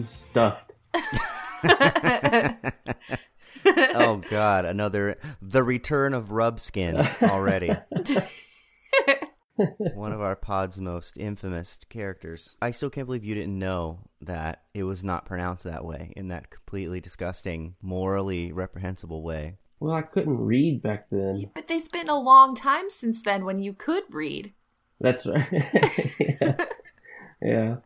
Teddy. He's stuffed. oh God, another the return of Rubskin already. One of our pod's most infamous characters. I still can't believe you didn't know that it was not pronounced that way in that completely disgusting, morally reprehensible way. Well, I couldn't read back then. But it's been a long time since then when you could read. That's right. yeah. yeah.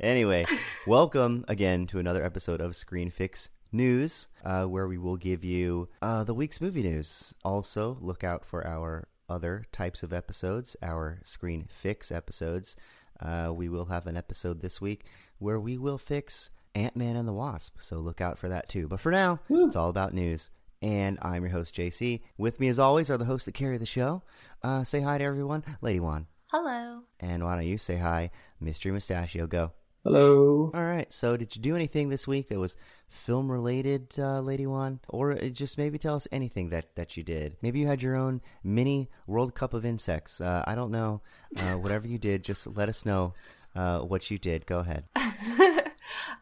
Anyway, welcome again to another episode of Screen Fix News, uh, where we will give you uh, the week's movie news. Also, look out for our other types of episodes, our Screen Fix episodes. Uh, we will have an episode this week where we will fix Ant Man and the Wasp, so look out for that too. But for now, Woo. it's all about news. And I'm your host, JC. With me, as always, are the hosts that carry the show. Uh, say hi to everyone. Lady Juan. Hello. And why don't you say hi, Mystery Mustachio? Go. Hello. All right. So, did you do anything this week that was film related, uh, Lady One, or uh, just maybe tell us anything that that you did? Maybe you had your own mini World Cup of insects. Uh, I don't know. Uh, whatever you did, just let us know uh, what you did. Go ahead.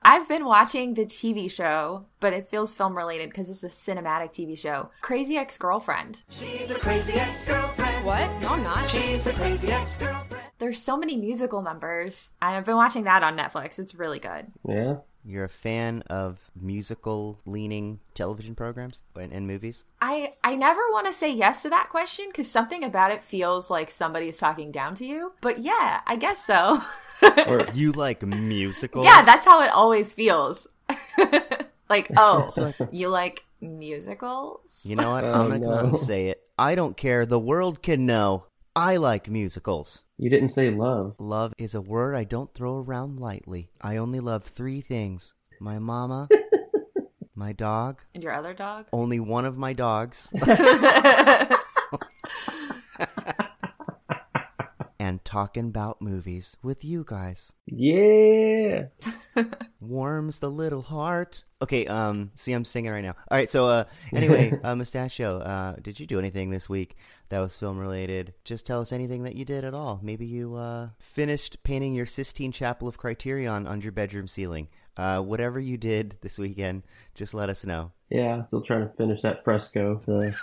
I've been watching the TV show, but it feels film related because it's a cinematic TV show. Crazy Ex Girlfriend. She's the crazy ex-girlfriend. What? No, I'm not. She's the crazy ex-girlfriend. There's so many musical numbers. And I've been watching that on Netflix. It's really good. Yeah. You're a fan of musical leaning television programs and, and movies? I I never want to say yes to that question because something about it feels like somebody's talking down to you. But yeah, I guess so. Or You like musicals? yeah, that's how it always feels. like, oh, you like musicals? You know what? Oh, I'm going to come and no. say it. I don't care. The world can know. I like musicals. you didn't say love. Love is a word I don't throw around lightly. I only love three things my mama, my dog, And your other dog? only one of my dogs, and talking about movies with you guys. Yeah. Warms the little heart. Okay, um, see, I'm singing right now. All right, so, uh, anyway, uh, Mustachio, uh, did you do anything this week that was film related? Just tell us anything that you did at all. Maybe you, uh, finished painting your Sistine Chapel of Criterion on your bedroom ceiling. Uh, whatever you did this weekend, just let us know. Yeah. Still trying to finish that fresco. The,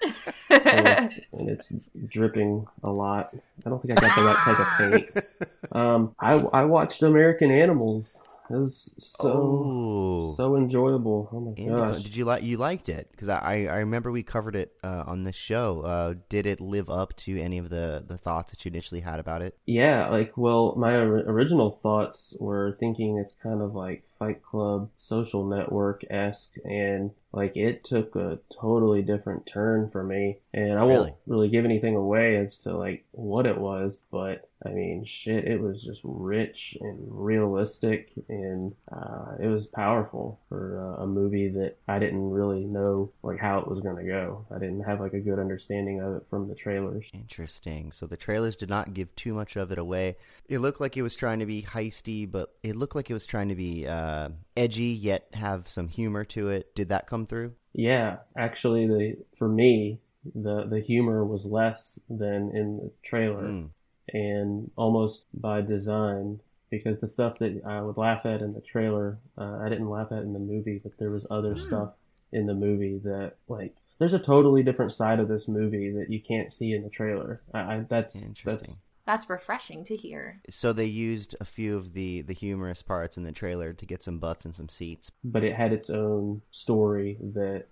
and, it's, and it's dripping a lot. I don't think I got the right type of paint. Um, I I watched American Animals. It was so oh, so enjoyable. Oh my gosh. did you like you liked it? Because I I remember we covered it uh, on this show. Uh, did it live up to any of the the thoughts that you initially had about it? Yeah, like, well, my or- original thoughts were thinking it's kind of like Fight Club, Social Network esque, and like it took a totally different turn for me. And I Really? won't really give anything away as to like what it was, but I mean, shit, it was just rich and realistic, and uh, it was powerful for uh, a movie that I didn't really know like how it was gonna go. I didn't have like a good understanding of it from the trailers. Interesting. So the trailers did not give too much of it away. It looked like it was trying to be heisty, but it looked like it was trying to be uh, edgy yet have some humor to it. Did that come through? Yeah, actually, the for me, the the humor was less than in the trailer, Mm. and almost by design, because the stuff that I would laugh at in the trailer, uh, I didn't laugh at in the movie, but there was other stuff in the movie that like. There's a totally different side of this movie that you can't see in the trailer. I, I that's that's Interesting. That's refreshing to hear. So they used a few of the the humorous parts in the trailer to get some butts and some seats. but it had its own story that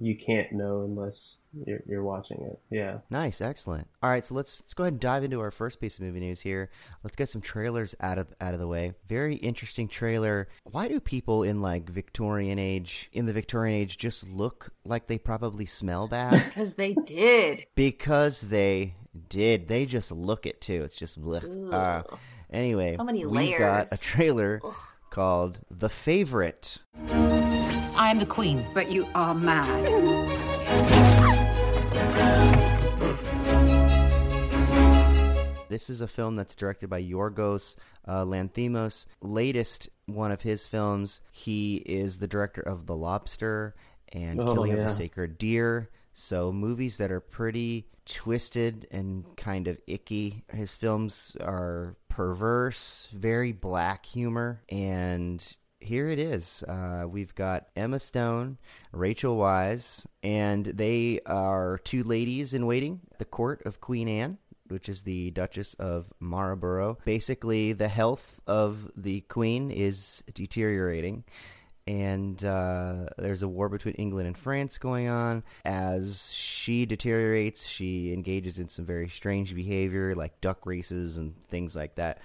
you can't know unless you're, you're watching it. Yeah. Nice, excellent. All right, so let's let's go ahead and dive into our first piece of movie news here. Let's get some trailers out of out of the way. Very interesting trailer. Why do people in like Victorian age in the Victorian age just look like they probably smell bad? Because they did. because they did. They just look it too. It's just blech. Uh, anyway, So many we got a layers. trailer called The Favorite. I am the queen. But you are mad. This is a film that's directed by Yorgos uh, Lanthimos. Latest one of his films, he is the director of The Lobster and Oh, Killing of the Sacred Deer. So movies that are pretty twisted and kind of icky. His films are perverse, very black humor. And here it is. Uh, we've got Emma Stone, Rachel Weisz, and they are two ladies in waiting at the court of Queen Anne. Which is the Duchess of Marlborough. Basically, the health of the Queen is deteriorating, and uh, there's a war between England and France going on. As she deteriorates, she engages in some very strange behavior, like duck races and things like that.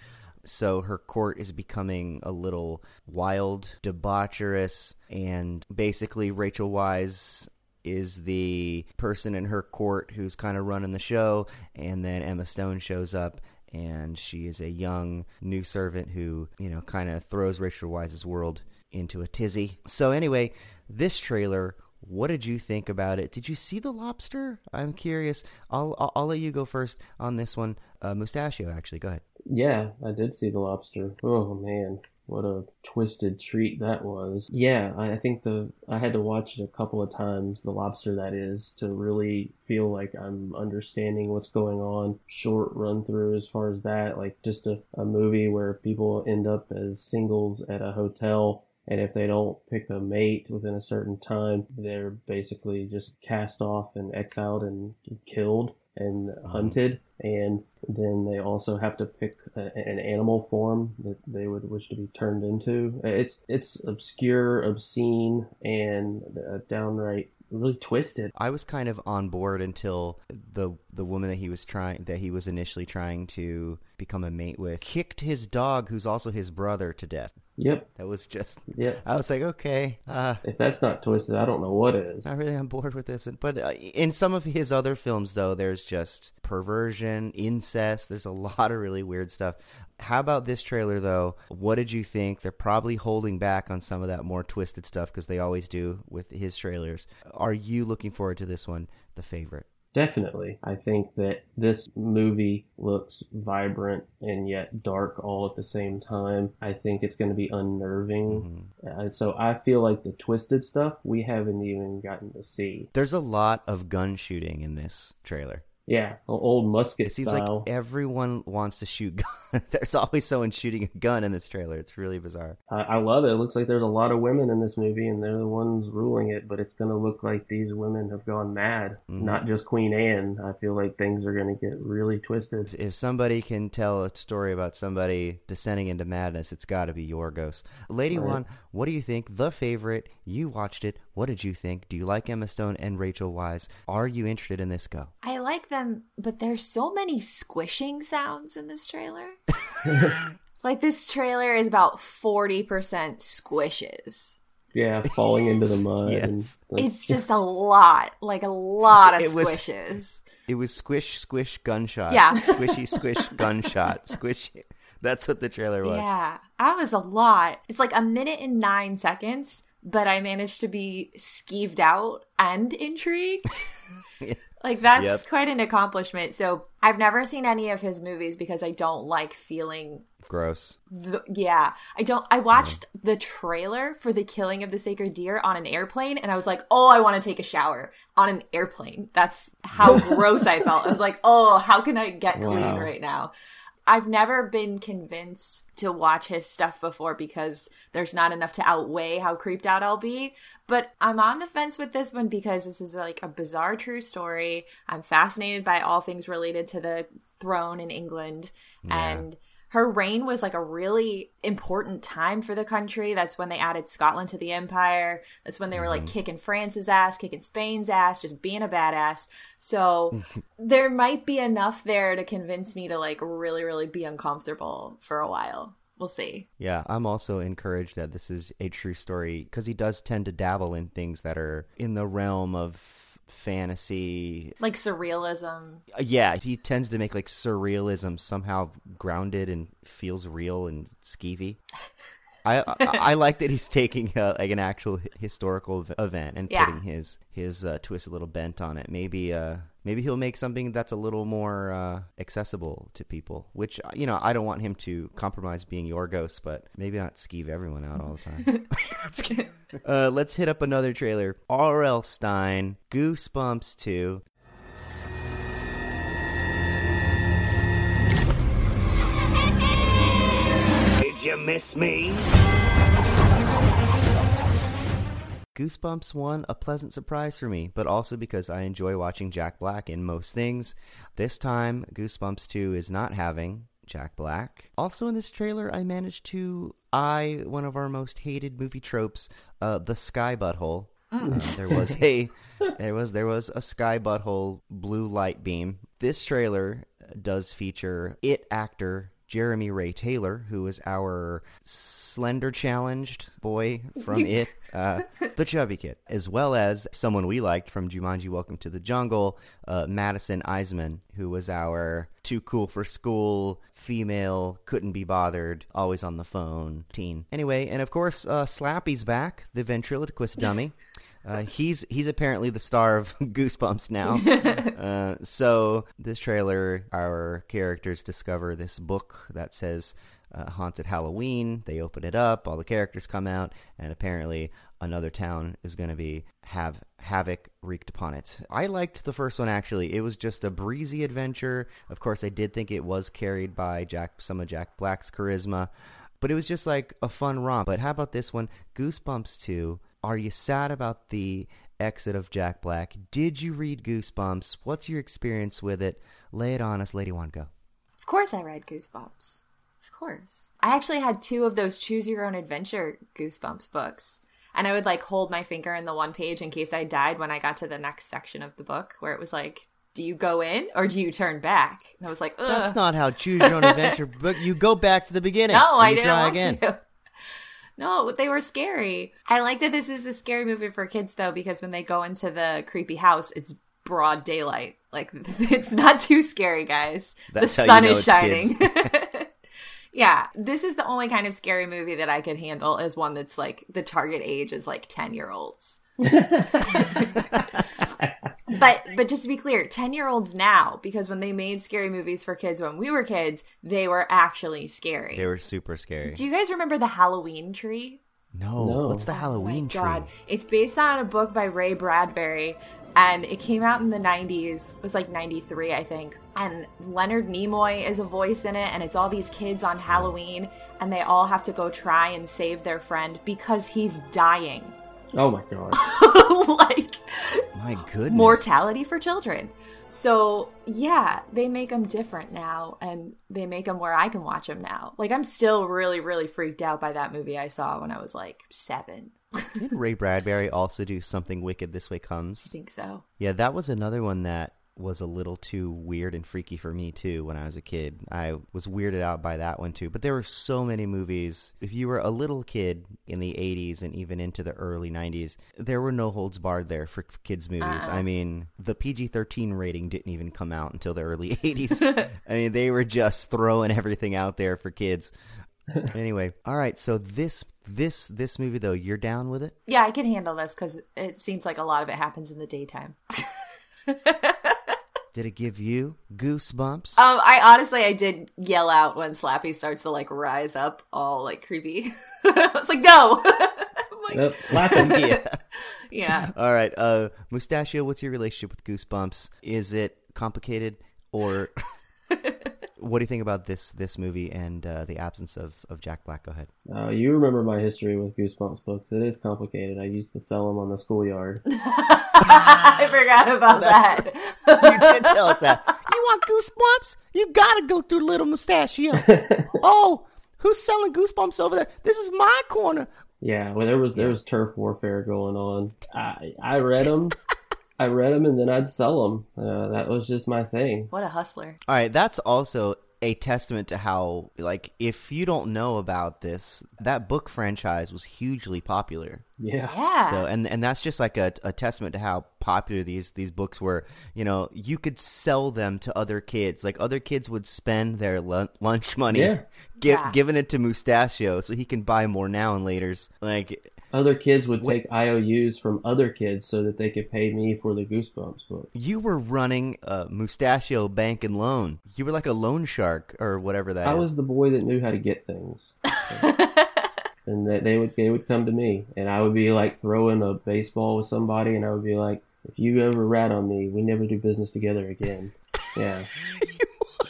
So her court is becoming a little wild, debaucherous, and basically Rachel Weisz is the person in her court who's kind of running the show, and then Emma Stone shows up and she is a young new servant who, you know, kind of throws Rachel Weisz's world into a tizzy. So anyway, this trailer, what did you think about it? Did you see the lobster? I'm curious. I'll I'll, I'll let you go first on this one. Uh, Mustachio, actually, go ahead. Yeah, I did see the lobster. Oh man, what a twisted treat that was. Yeah, I think the I had to watch it a couple of times, the lobster that is, to really feel like I'm understanding what's going on. Short run through as far as that, like just a, a movie where people end up as singles at a hotel and if they don't pick a mate within a certain time, they're basically just cast off and exiled and killed and mm-hmm. hunted. And then they also have to pick a, an animal form that they would wish to be turned into. It's it's obscure, obscene, and downright really twisted. I was kind of on board until the the woman that he was trying that he was initially trying to become a mate with kicked his dog, who's also his brother, to death. Yep, That was just. yep. I was like, okay, uh, If that's not twisted, I don't know what is. not really on board with this. But uh, in some of his other films, though, there's just perversion, incest. There's a lot of really weird stuff. How about this trailer, though? What did you think? They're probably holding back on some of that more twisted stuff because they always do with his trailers. Are you looking forward to this one, the favorite? Definitely. I think that this movie looks vibrant and yet dark all at the same time. I think it's going to be unnerving. Mm-hmm. Uh, so I feel like the twisted stuff we haven't even gotten to see. There's a lot of gun shooting in this trailer. Yeah, old musket It seems style. like everyone wants to shoot guns. There's always someone shooting a gun in this trailer. It's really bizarre. I, I love it. It looks like there's a lot of women in this movie, and they're the ones ruling it. But it's going to look like these women have gone mad. Mhm. Not just Queen Anne. I feel like things are going to get really twisted. If somebody can tell a story about somebody descending into madness, it's got to be Yorgos. Lady Right. One, what do you think? The favorite. You watched it. What did you think? Do you like Emma Stone and Rachel Weisz? Are you interested in this? Go. I like them, but there's so many squishing sounds in this trailer. like this trailer is about 40% squishes. Yeah, falling into the mud. Yes. And, like, It's just a lot, like a lot of It was- squishes. It was squish, squish, gunshot. Yeah. Squishy, squish, gunshot. Squishy. That's what the trailer was. Yeah, that was a lot. It's like a minute and nine seconds, but I managed to be skeeved out and intrigued. Yeah. Like that's Yep. quite an accomplishment. So I've never seen any of his movies because I don't like feeling Gross. the, yeah, I don't. I watched the trailer for the killing of the sacred deer on an airplane, and I was like, "Oh, I want to take a shower on an airplane." That's how gross I felt. I was like, "Oh, how can I get clean Wow. right now?" I've never been convinced to watch his stuff before because there's not enough to outweigh how creeped out I'll be. But I'm on the fence with this one because this is like a bizarre true story. I'm fascinated by all things related to the throne in England and her reign was like a really important time for the country. That's when they added Scotland to the empire. That's when they were like mm-hmm. kicking France's ass, kicking Spain's ass, just being a badass. So there might be enough there to convince me to like really, really be uncomfortable for a while. We'll see. Yeah, I'm also encouraged that this is a true story because he does tend to dabble in things that are in the realm of fantasy. Like surrealism. Uh, Yeah, he tends to make like surrealism somehow grounded and feels real and skeevy. I, I I like that he's taking uh, like an actual historical event and Yeah. putting his his uh, a little bent on it. Maybe uh maybe he'll make something that's a little more uh, accessible to people. Which uh, you know I don't want him to compromise being Yorgos, but maybe not skeeve everyone out all the time. let's, get, uh, let's hit up another trailer. R.L. Stine, Goosebumps 2. Miss me? Goosebumps one a pleasant surprise for me, but also because I enjoy watching Jack Black in most things. This time, Goosebumps 2 is not having Jack Black. Also in this trailer, I managed to eye one of our most hated movie tropes, uh, the sky butthole. Uh, there was a there was there was a sky butthole blue light beam. This trailer does feature it actor Jeremy Ray Taylor, who is our slender challenged boy from it, uh, the chubby kid, as well as someone we liked from Jumanji Welcome to the Jungle, uh, Madison Iseman, who was our too cool for school, female, couldn't be bothered, always on the phone teen. Anyway, and of course, uh, Slappy's back, the ventriloquist dummy. Uh, he's he's apparently the star of Goosebumps now. uh, so this trailer, our characters discover this book that says uh, "Haunted Halloween." They open it up, all the characters come out, and apparently another town is going to be have havoc wreaked upon it. I liked the first one actually. It was just a breezy adventure. Of course, I did think it was carried by Jack some of Jack Black's charisma. But it was just like a fun romp. But how about this one? Goosebumps 2 are you sad about the exit of Jack Black? Did you read Goosebumps? What's your experience with it? Lay it on us, Lady One. Of course, I read Goosebumps. Of course. I actually had two of those Choose Your Own Adventure Goosebumps books. And I would like hold my finger in the one page in case I died when I got to the next section of the book where it was like, do you go in or do you turn back? And I was like, Ugh. That's not how Choose Your Own Adventure book. You go back to the beginning. No, I didn't try again. to. No, they were scary. I like that this is a scary movie for kids though, because when they go into the creepy house, it's broad daylight. Like it's not too scary, guys. That's the how sun you know is it's shining. yeah, this is the only kind of scary movie that I could handle as one that's like the target age is like ten year olds. But but just to be clear 10 year olds now because when they made scary movies for kids when we were kids they were actually scary They were super scary. do you guys remember the halloween tree no, No. what's the oh Halloween tree? Oh God, it's based on a book by Ray Bradbury, and it came out in the '90s. It was like '93, I think. And Leonard Nimoy is a voice in it, and it's all these kids on Halloween, and they all have to go try and save their friend because he's dying. Oh my god. like My goodness. mortality for children. So yeah, they make them different now, and they make them where I can watch them now. Like I'm still really, really freaked out by that movie I saw when I was like seven. Did Ray Bradbury also do something wicked this way comes? I think so. Yeah, that was another one that was a little too weird and freaky for me too when I was a kid. I was weirded out by that one too. But there were so many movies. If you were a little kid in the 80s and even into the early 90s, there were no holds barred there for kids movies. Uh-uh. I mean, the PG-13 rating didn't even come out until the early 80s. I mean, they were just throwing everything out there for kids. anyway, all right, so this this this movie though, you're down with it? Yeah, I can handle this because it seems like a lot of it happens in the daytime. Did it give you goosebumps? Um, I honestly, I did yell out when Slappy starts to like rise up, all like creepy. I was like, no. I'm like, Nope, slap him. yeah. yeah. All right, uh, Mustachio, what's your relationship with Goosebumps? Is it complicated, or what do you think about this this movie and uh, the absence of, of Jack Black? Go ahead. Uh, you remember my history with Goosebumps books. It is complicated. I used to sell them on the schoolyard. I forgot about that. You did tell us that. You want Goosebumps? You gotta go through Little Mustachio. oh, who's selling Goosebumps over there? This is my corner. Yeah, well, there was there was turf warfare going on. I I read them, I read them, and then I'd sell them. Uh, that was just my thing. what a hustler. All right, that's also a testament to how, like, if you don't know about this, that book franchise was hugely popular. Yeah. Yeah. So, and and that's just like a, a testament to how popular these these books were. You know, you could sell them to other kids. Like other kids would spend their lun- lunch money, Yeah. gi- Yeah. giving it to Mustachio so he can buy more now and later's. Like Other kids would take IOUs from other kids so that they could pay me for the Goosebumps book. you were running a Mustachio Bank and Loan. You were like a loan shark or whatever that I was the boy that knew how to get things. and they, they would they would come to me, and I would be like throwing a baseball with somebody, and I would be like, "If you ever rat on me, we never do business together again." Yeah,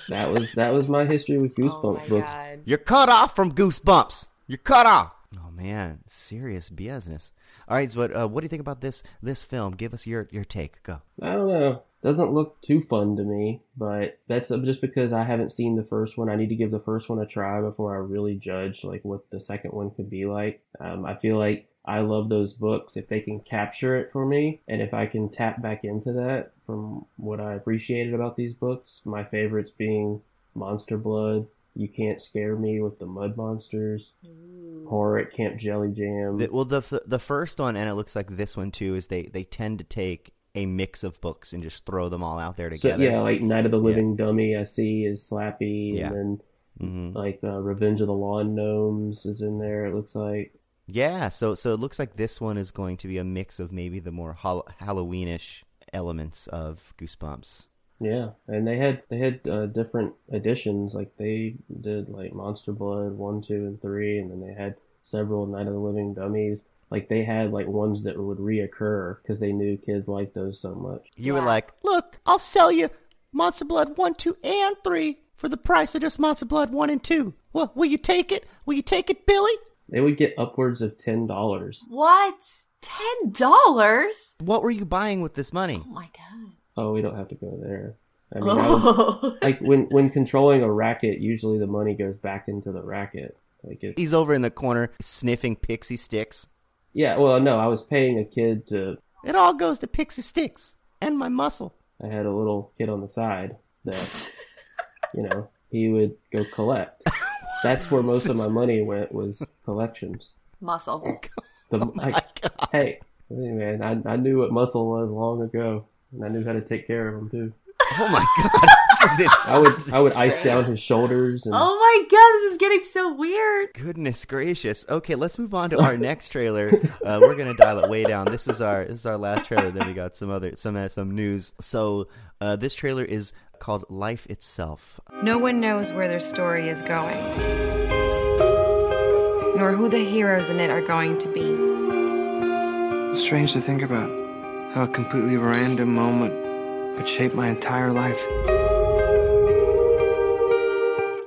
that was that was my history with Oh Goosebumps my books. god. You're cut off from Goosebumps. You're cut off. Man, serious business. All right, so uh, what do you think about this this film? Give us your your take. Go. I don't know. Doesn't look too fun to me, but that's just because I haven't seen the first one. I need to give the first one a try before I really judge like what the second one could be like. Um, I feel like I love those books if they can capture it for me, and if I can tap back into that from what I appreciated about these books. My favorites being Monster Blood, You Can't Scare Me with the Mud Monsters, Horror at Camp Jelly Jam. The, well, the the first one, and it looks like this one too, is they they tend to take a mix of books and just throw them all out there So together. yeah, like Night of the Living Dummy, I see is Slappy, Yeah. and then hmm like uh, Revenge of the Lawn Gnomes is in there. It looks like Yeah, so so it looks like this one is going to be a mix of maybe the more hall- Halloweenish elements of Goosebumps. Yeah, and they had they had uh, different editions. Like they did like Monster Blood one, two, and three, and then they had several Night of the Living Dummies. Like they had like ones that would reoccur because they knew kids liked those so much. You were like, "Look, I'll sell you Monster Blood 1, 2, and 3 for the price of just Monster Blood 1 and 2. Well, will you take it? Will you take it, Billy?" They would get upwards of ten dollars. What? Ten dollars? What were you buying with this money? Oh my god. Oh, we don't have to go there. I mean, I was- like when when controlling a racket, usually the money goes back into the racket. Like it's He's over in the corner sniffing pixie sticks. Yeah, well, no, I was paying a kid to. It all goes to pixie sticks and my muscle. I had a little kid on the side that, you know, he would go collect. That's where most of my money went was collections. Muscle. The, oh like, hey, hey, man, I, I knew what muscle was long ago, and I knew how to take care of him too. Oh my god. I would I would ice down his shoulders and Oh my god, this is getting so weird. Goodness gracious. Okay, let's move on to our next trailer. Uh, we're gonna dial it way down. This is our this is our last trailer. Then we got some other some uh, some news. So uh, this trailer is called Life Itself. No one knows where their story is going, nor who the heroes in it are going to be. Strange to think about how a completely random moment would shape my entire life.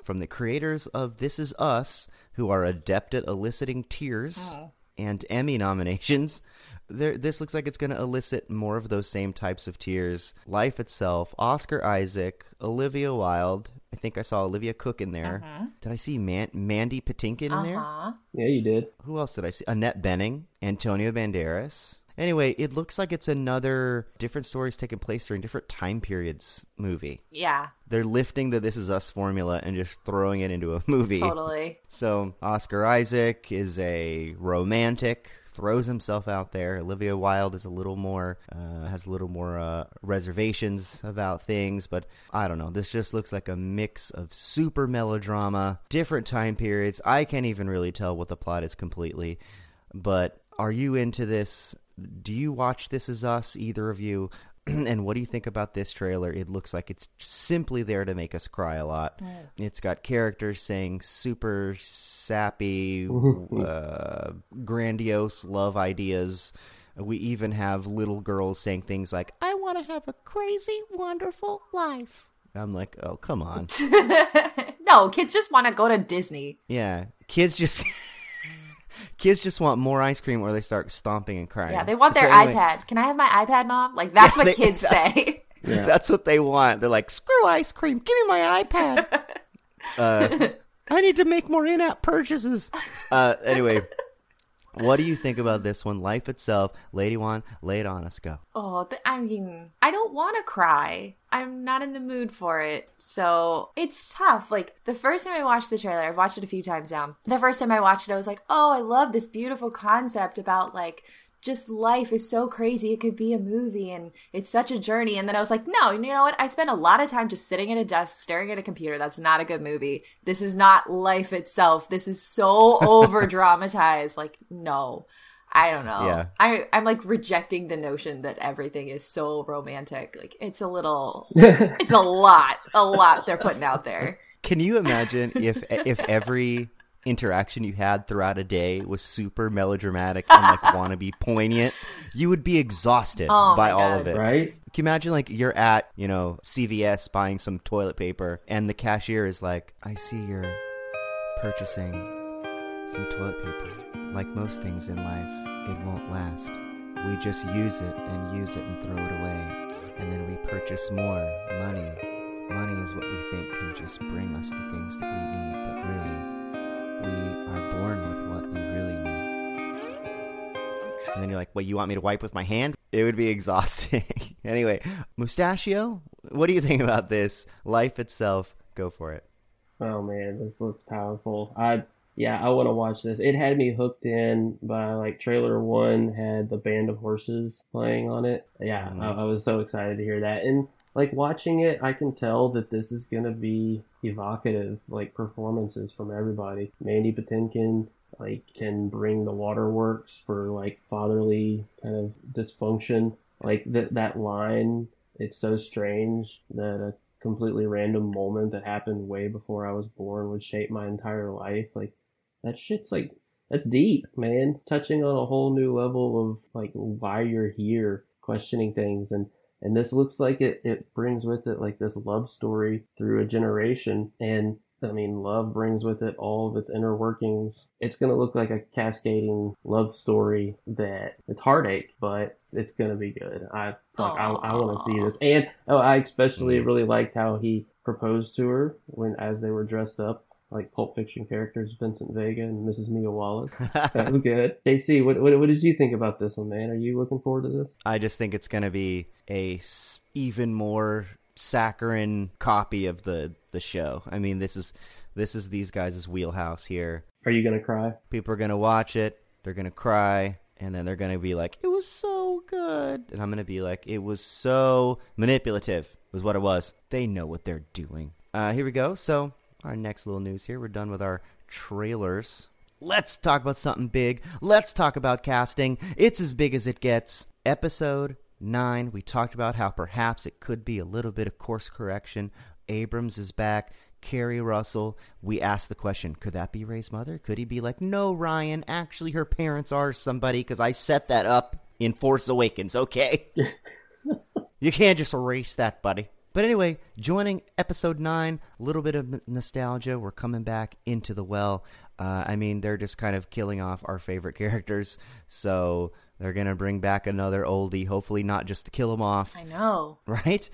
From the creators of This Is Us, who are adept at eliciting tears and Emmy nominations. There, this looks like it's going to elicit more of those same types of tears. Life itself, Oscar Isaac, Olivia Wilde. I think I saw Olivia Cooke in there. Did I see Man- Mandy Patinkin in there? Uh-huh. yeah, you did. Who else did I see? Annette Bening, Antonio Banderas. Anyway, it looks like it's another different stories taking place during different time periods movie. Yeah, They're lifting the This Is Us formula and just throwing it into a movie. totally. So Oscar Isaac is a romantic, throws himself out there. Olivia Wilde is a little more, uh, has a little more uh, reservations about things, but I don't know. This just looks like a mix of super melodrama, different time periods. I can't even really tell what the plot is completely, but are you into this? Do you watch This Is Us, either of you? and what do you think about this trailer? It looks like it's simply there to make us cry a lot. It's got characters saying super sappy, uh, grandiose love ideas. We even have little girls saying things like, I want to have a crazy, wonderful life. I'm like, oh, come on. no, kids just want to go to Disney. Yeah. Kids just. Kids just want more ice cream or they start stomping and crying. Yeah, they want their So anyway- iPad. Can I have my iPad, mom? Like that's Yeah, what they- kids that's- say. Yeah. That's what they want. They're like, screw ice cream. Give me my iPad. uh, I need to make more in-app purchases. Uh, anyway, what do you think about this one? Life itself. Lady One, lay it on us. Go. Oh, th- I mean, I don't want to cry. I'm not in the mood for it. So it's tough. Like, the first time I watched the trailer, I've watched it a few times now. The first time I watched it, I was like, oh, I love this beautiful concept about, like, just life is so crazy. It could be a movie and it's such a journey. And then I was like, no, you know what? I spent a lot of time just sitting at a desk, staring at a computer. That's not a good movie. This is not life itself. This is so over dramatized. Like, no. I don't know. Yeah. I I'm like rejecting the notion that everything is so romantic. Like it's a little it's a lot, a lot they're putting out there. Can you imagine if if every interaction you had throughout a day was super melodramatic and like want to be poignant, you would be exhausted Oh by all God. of it. Right? Can you imagine like you're at, you know, CVS buying some toilet paper and the cashier is like, I see you're purchasing some toilet paper. Like most things in life, it won't last. We just use it and use it and throw it away. And then we purchase more money. Money is what we think can just bring us the things that we need, but really, we are born with what we really need. And then you're like, "What? You want me to wipe with my hand?" It would be exhausting. anyway, Mustachio, what do you think about this? Life itself, go for it. Oh man, this looks powerful. I yeah, I want to watch this. It had me hooked in by like trailer one had the band of horses playing on it. Yeah, Mhm. I, I was so excited to hear that. And like watching it, I can tell that this is gonna be evocative, like performances from everybody. Mandy Patinkin like can bring the waterworks for like fatherly kind of dysfunction. Like that that line, it's so strange that a completely random moment that happened way before I was born would shape my entire life. Like that shit's like that's deep, man. Touching on a whole new level of like why you're here, questioning things and and this looks like it it brings with it like this love story through a generation and I mean, love brings with it all of its inner workings. It's going to look like a cascading love story that it's heartache, but it's going to be good. I fuck, I, I want to see this. And oh, I especially mm-hmm. really liked how he proposed to her when as they were dressed up like Pulp Fiction characters, Vincent Vega and Mrs. Mia Wallace. That was good. JC, what, what what did you think about this one, man? Are you looking forward to this? I just think it's going to be a s- even more saccharine copy of the the show. I mean, this is this is these guys' wheelhouse here. Are you gonna cry? People are going to watch it, they're going to cry, and then they're going to be like, "It was so good." And I'm going to be like, "It was so manipulative." Was what it was. They know what they're doing. Uh here we go. So, our next little news here. We're done with our trailers. Let's talk about something big. Let's talk about casting. It's as big as it gets. Episode 9, we talked about how perhaps it could be a little bit of course correction. Abrams is back. Keri Russell. We asked the question could that be Rey's mother? Could he be like, no, Rian, actually, her parents are somebody because I set that up in Force Awakens, okay? You can't just erase that, buddy. But anyway, joining episode 9, a little bit of nostalgia. We're coming back into the well. Uh, I mean, they're just kind of killing off our favorite characters. So they're going to bring back another oldie, hopefully not just to kill them off, I know. right?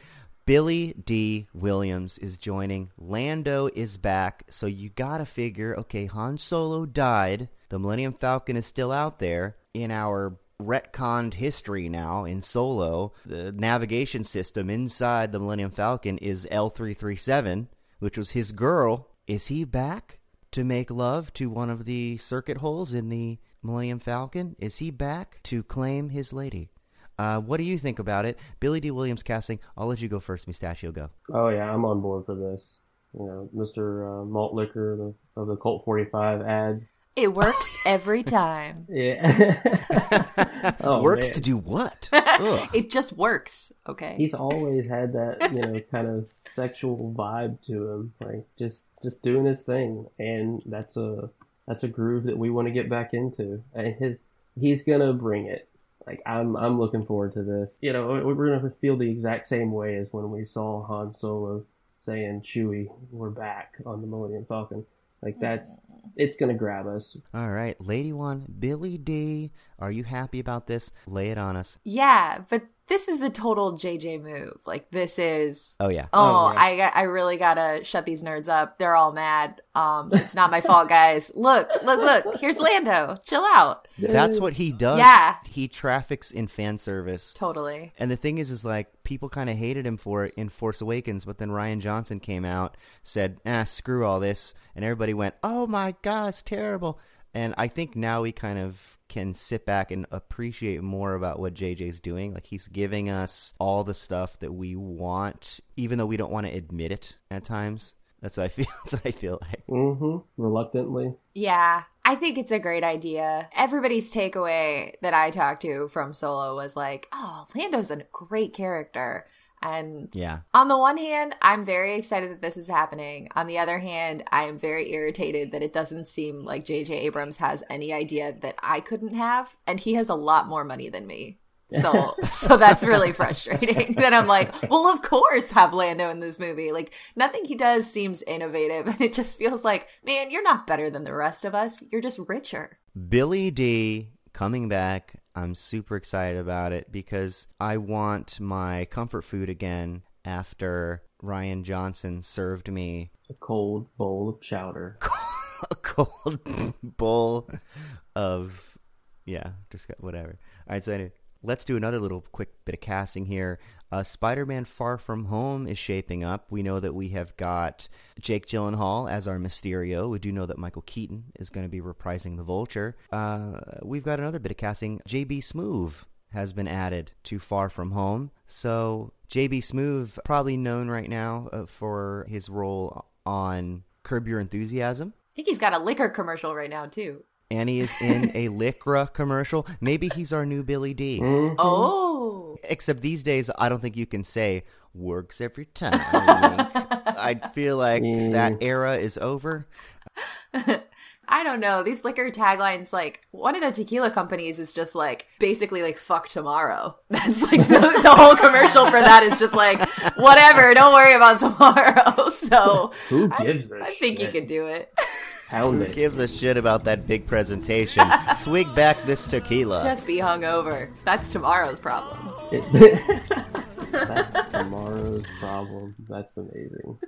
Billy Dee Williams is joining. Lando is back. So you got to figure okay, Han Solo died. The Millennium Falcon is still out there in our retconned history now in Solo. The navigation system inside the Millennium Falcon is L3-37, which was his girl. Is he back to make love to one of the circuit holes in the Millennium Falcon? Is he back to claim his lady? Uh, what do you think about it? Billy Dee Williams casting. I'll let you go first, Mustachio. Go. Oh yeah, I'm on board for this. You know, Mr. Uh, Malt Liquor of the, Colt 45 ads. It works every time. Yeah. oh, Works man. to do what? It just works. Okay. He's always had that, you know, kind of sexual vibe to him, like just just doing his thing, and that's a that's a groove that we want to get back into. And his he's gonna bring it. Like I'm I'm looking forward to this. You know, we're gonna feel the exact same way as when we saw Han Solo saying, "Chewie, we're back on the Millennium Falcon." Like mm. that's it's gonna grab us. All right, Lady One, Billy Dee. Are you happy about this? Lay it on us. yeah, but this is a total JJ move. Like this is Oh yeah. Oh, Oh, yeah. I I really gotta shut these nerds up. They're all mad. Um, it's not my fault, guys. Look, look, look. Here's Lando. Chill out. That's what he does. Yeah. He traffics in fan service. Totally. And the thing is, is like people kind of hated him for it in Force Awakens, but then Rian Johnson came out, said, "Ah, screw all this," and everybody went, "Oh my god, it's terrible." And I think now we kind of can sit back and appreciate more about what JJ's doing. Like he's giving us all the stuff that we want, even though we don't want to admit it at times. That's what I feel. That's what I feel like. Mm-hmm. Reluctantly. Yeah, I think it's a great idea. Everybody's takeaway that I talked to from Solo was like, "Oh, Lando's a great character." And Yeah. on the one hand, I'm very excited that this is happening. On the other hand, I am very irritated that it doesn't seem like J.J. Abrams has any idea that I couldn't have, and he has a lot more money than me. So, so that's really frustrating. that I'm like, well, of course, have Lando in this movie. Like, nothing he does seems innovative, and it just feels like, man, you're not better than the rest of us. You're just richer. Billy Dee coming back. I'm super excited about it because I want my comfort food again after Rian Johnson served me A cold bowl of chowder. a cold bowl of yeah, just whatever. All right, so anyway, let's do another little quick bit of casting here. Uh, Spider-Man: Far From Home is shaping up. We know that we have got Jake Gyllenhaal as our Mysterio. We do know that Michael Keaton is going to be reprising the Vulture. Uh, we've got another bit of casting. JB Smoove has been added to Far From Home. So JB Smoove, probably known right now uh, for his role on Curb Your Enthusiasm. I think he's got a liquor commercial right now, too. And he is in a Lycra commercial. Maybe he's our new Billy Dee. Mm-hmm. Oh. Except these days, I don't think you can say works every time. I feel like that era is over. I don't know. These liquor taglines, like one of the tequila companies is just like basically like fuck tomorrow. That's like the, the whole commercial for that is just like whatever, don't worry about tomorrow. So Who I, gives a I think you shit? could do it. Pound Who it. gives a shit about that big presentation? Swig back this tequila. Just be hungover. That's tomorrow's problem. That's tomorrow's problem. That's amazing.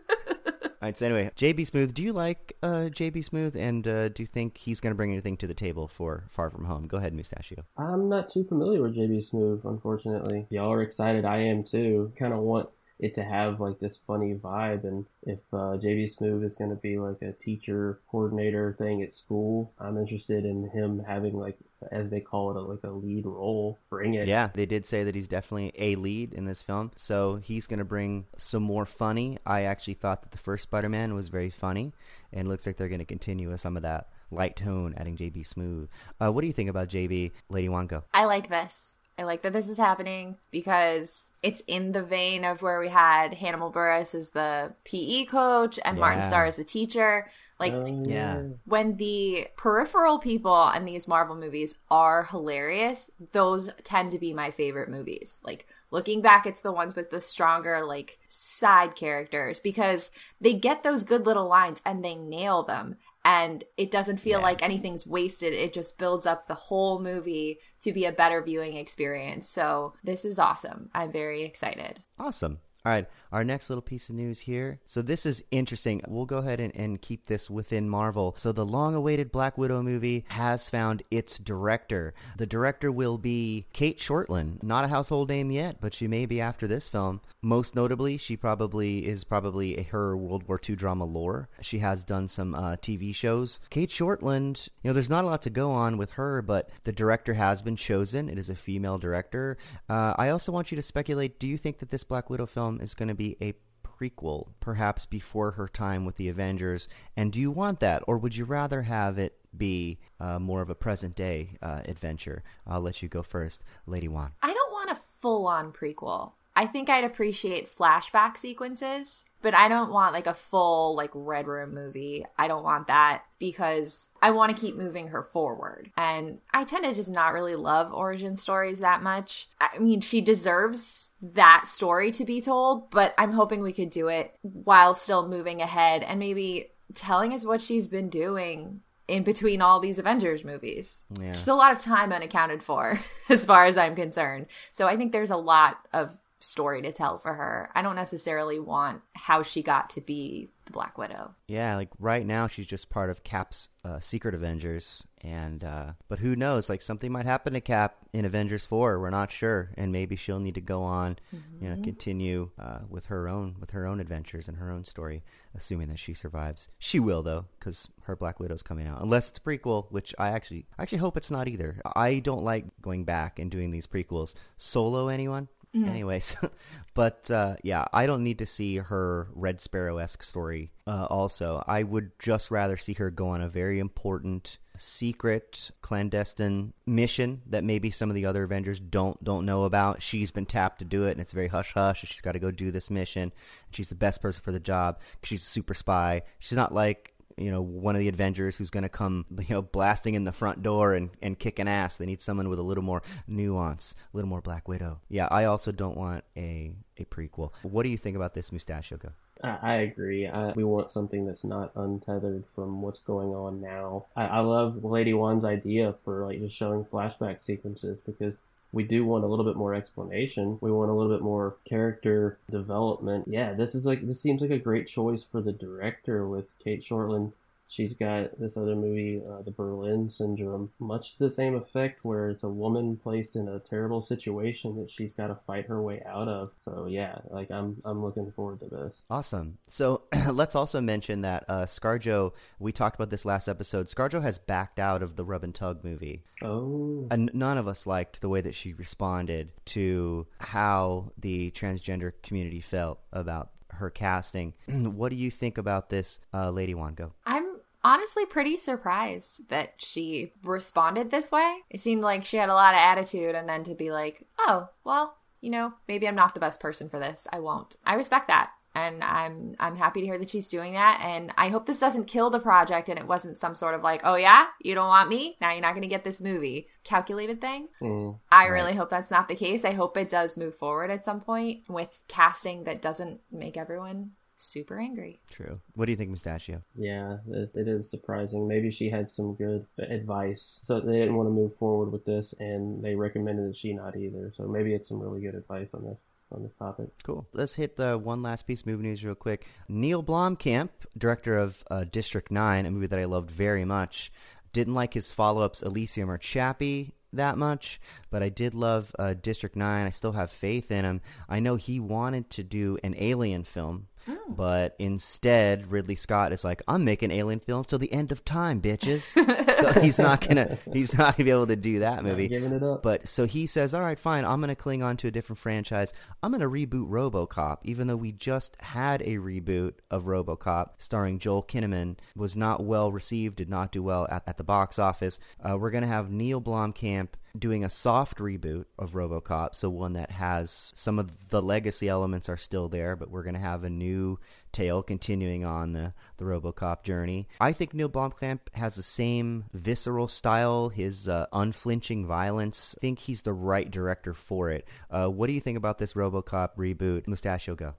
All right, so anyway, JB Smoove, do you like uh, JB Smoove, and uh, do you think he's going to bring anything to the table for Far From Home? Go ahead, Mustachio. I'm not too familiar with JB Smoove, unfortunately. Y'all are excited. I am too. Kind of want it to have like this funny vibe, and if uh, JB Smoove is going to be like a teacher coordinator thing at school, I'm interested in him having like, as they call it, a, like a lead role. Bring it. Yeah, they did say that he's definitely a lead in this film, so he's going to bring some more funny. I actually thought that the first Spider-Man was very funny, and looks like they're going to continue with some of that light tone, adding JB Smoove. Uh, what do you think about JB, Lady Wanko? I like this. I like that this is happening because it's in the vein of where we had Hannibal Buress as the PE coach and Martin Starr as the teacher. Like Um, Yeah. when the peripheral people in these Marvel movies are hilarious, those tend to be my favorite movies. Like looking back, it's the ones with the stronger like side characters because they get those good little lines and they nail them. And it doesn't feel like anything's wasted. It just builds up the whole movie to be a better viewing experience. So this is awesome. I'm very excited. Awesome. All right, our next little piece of news here. So this is interesting. We'll go ahead and, and keep this within Marvel. So the long-awaited Black Widow movie has found its director. The director will be Cate Shortland. Not a household name yet, but she may be after this film. Most notably, she probably is probably her World War II drama lore. She has done some uh, TV shows. Cate Shortland, you know, there's not a lot to go on with her, but the director has been chosen. It is a female director. Uh, I also want you to speculate. Do you think that this Black Widow film is going to be a prequel, perhaps before her time with the Avengers? And do you want that, or would you rather have it be uh, more of a present day uh, adventure? I'll let you go first, Lady Wan. I don't want a full on prequel. I think I'd appreciate flashback sequences, but I don't want like a full like Red Room movie. I don't want that because I want to keep moving her forward. And I tend to just not really love origin stories that much. I mean, she deserves that story to be told, but I'm hoping we could do it while still moving ahead and maybe telling us what she's been doing in between all these Avengers movies. Yeah. Just a lot of time unaccounted for, as far as I'm concerned. So I think there's a lot of story to tell for her. I don't necessarily want how she got to be the Black Widow. Yeah, like right now she's just part of Cap's uh, Secret Avengers, and uh, but who knows? Like something might happen to Cap in Avengers Four. We're not sure, and maybe she'll need to go on, you know, continue uh, with her own with her own adventures and her own story, assuming that she survives. She will though, because her Black Widow's coming out, unless it's a prequel, which I actually I actually hope it's not either. I don't like going back and doing these prequels. Solo, anyone? Anyways, but uh, yeah, I don't need to see her Red Sparrow esque story. Uh, also, I would just rather see her go on a very important, secret, clandestine mission that maybe some of the other Avengers don't don't know about. She's been tapped to do it, and it's very hush hush. She's got to go do this mission. She's the best person for the job. She's a super spy. She's not like you know one of the Avengers who's going to come you know blasting in the front door and and kicking ass. They need someone with a little more nuance, a little more Black Widow. Yeah, I also don't want a a prequel. What do you think about this Mustachio go? I, agree. We want something that's not untethered from what's going on now. I, I love Lady One's idea for like just showing flashback sequences because we do want a little bit more explanation. We want a little bit more character development. Yeah, this is like this seems like a great choice for the director with Cate Shortland. She's got this other movie, uh, The Berlin Syndrome, much to the same effect, where it's a woman placed in a terrible situation that she's got to fight her way out of. So yeah, like I'm I'm looking forward to this. Awesome. So let's also mention that uh, ScarJo. We talked about this last episode. ScarJo has backed out of the Rub and Tug movie. Oh, And none of us liked the way that she responded to how the transgender community felt about her casting. what do you think about this, uh, Lady Wango? I'm honestly pretty surprised that she responded this way. It seemed like she had a lot of attitude, and then to be like, oh, well, you know, maybe I'm not the best person for this. I won't. I respect that. And I'm I'm happy to hear that she's doing that. And I hope this doesn't kill the project and it wasn't some sort of like, oh yeah, you don't want me? Now you're not gonna get this movie. Calculated thing. Mm. I really hope that's not the case. I hope it does move forward at some point with casting that doesn't make everyone super angry. True. What do you think, Mustachio? Yeah, it, it is surprising. Maybe she had some good advice, so they didn't want to move forward with this, and they recommended that she not either. So maybe it's some really good advice on this on this topic. Cool. Let's hit the one last piece of movie news real quick. Neil Blomkamp, director of uh, District 9, a movie that I loved very much, didn't like his follow ups Elysium or Chappie that much, but I did love uh, District 9. I still have faith in him. I know he wanted to do an alien film. But instead, Ridley Scott is like, "I'm making alien film till the end of time, bitches." so he's not gonna, he's not gonna be able to do that movie. giving it up. But so he says, "All right, fine. I'm going to cling on to a different franchise. I'm going to reboot RoboCop, even though we just had a reboot of RoboCop starring Joel Kinnaman. Was not well received. Did not do well at, at the box office. Uh, we're going to have Neil Blomkamp." Doing a soft reboot of RoboCop, so one that has some of the legacy elements are still there, but we're going to have a new tale continuing on the, the RoboCop journey. I think Neil Blomkamp has the same visceral style, his uh, unflinching violence. I think he's the right director for it. Uh, what do you think about this RoboCop reboot? Mustachio go.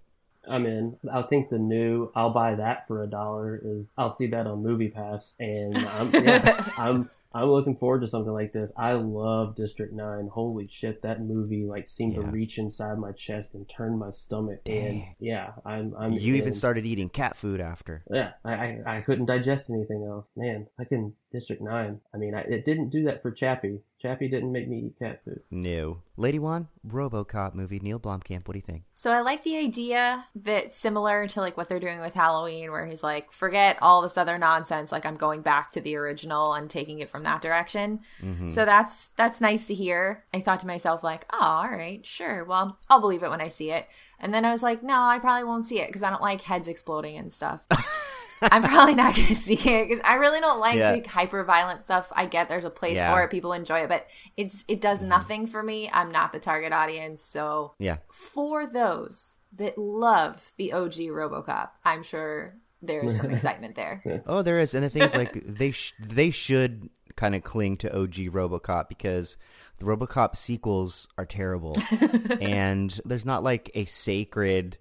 I'm in. I think the new "I'll buy that for a dollar" is. I'll see that on Movie Pass, and I'm yeah, I'm I'm looking forward to something like this. I love District Nine. Holy shit, that movie like seemed to reach inside my chest and turn my stomach. And yeah, I'm. I'm You even started eating cat food after. Yeah, I, I I couldn't digest anything else. Man, I can District Nine. I mean, I, it didn't do that for Chappie. Chappie didn't make me eat cat food. No. Lady One, RoboCop movie. Neil Blomkamp. What do you think? So I like the idea that similar to like what they're doing with Halloween, where he's like, forget all this other nonsense. Like I'm going back to the original and taking it from that direction. Mm-hmm. So that's that's nice to hear. I thought to myself like, oh, all right, sure. Well, I'll believe it when I see it. And then I was like, no, I probably won't see it because I don't like heads exploding and stuff. I'm probably not going to see it because I really don't like Yeah. like hyper violent stuff. I get there's a place Yeah. for it, people enjoy it, but it's it does mm-hmm. nothing for me. I'm not the target audience, so Yeah. for those that love the OG RoboCop, I'm sure there is some excitement there. Oh, there is, and the thing is, like they sh- they should kind of cling to OG RoboCop because the RoboCop sequels are terrible, and there's not like a sacred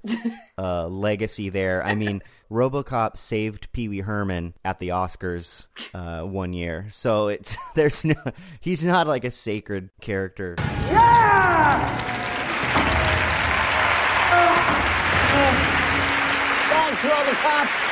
uh, legacy there. I mean, RoboCop saved Pee Wee Herman at the Oscars uh, one year, so it's there's no he's not like a sacred character. Yeah! Thanks, Robocop.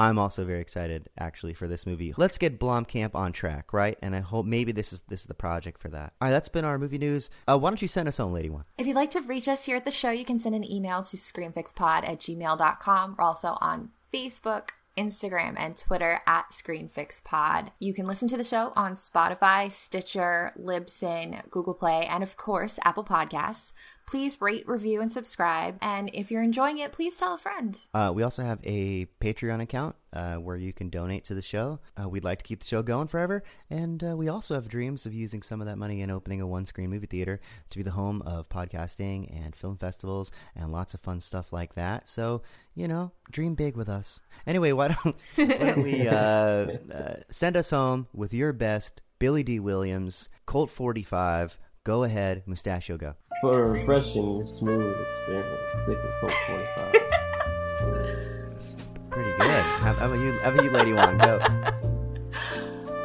I'm also very excited actually for this movie. Let's get Blomkamp on track, right? And I hope maybe this is this is the project for that. All right, that's been our movie news. Uh, why don't you send us home, Lady One? If you'd like to reach us here at the show, you can send an email to screenfixpod at gmail.com. We're also on Facebook, Instagram, and Twitter at ScreenFixPod. You can listen to the show on Spotify, Stitcher, Libsyn, Google Play, and of course, Apple Podcasts. Please rate, review, and subscribe. And if you're enjoying it, please tell a friend. Uh, we also have a Patreon account uh, where you can donate to the show. Uh, we'd like to keep the show going forever, and uh, we also have dreams of using some of that money and opening a one-screen movie theater to be the home of podcasting and film festivals and lots of fun stuff like that. So you know, dream big with us. Anyway, why don't why don't we uh, uh, send us home with your best Billy Dee Williams Colt 45. Go ahead, Mustachio, go. For a refreshing, smooth experience, stick with Colt 45. Pretty good. How, how about you? How about you, Lady Wong? Go.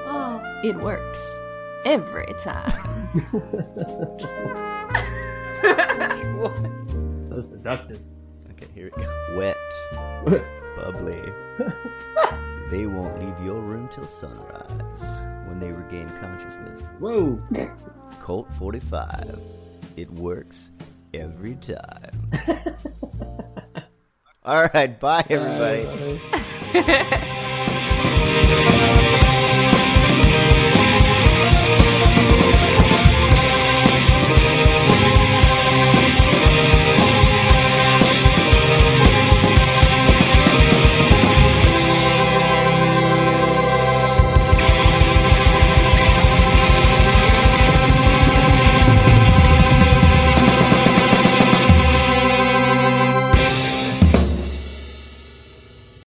Oh, it works every time. so seductive. Okay, here we go. Wet, bubbly. they won't leave your room till sunrise when they regain consciousness. Whoa! Colt 45. It works every time. All right, bye everybody. Bye.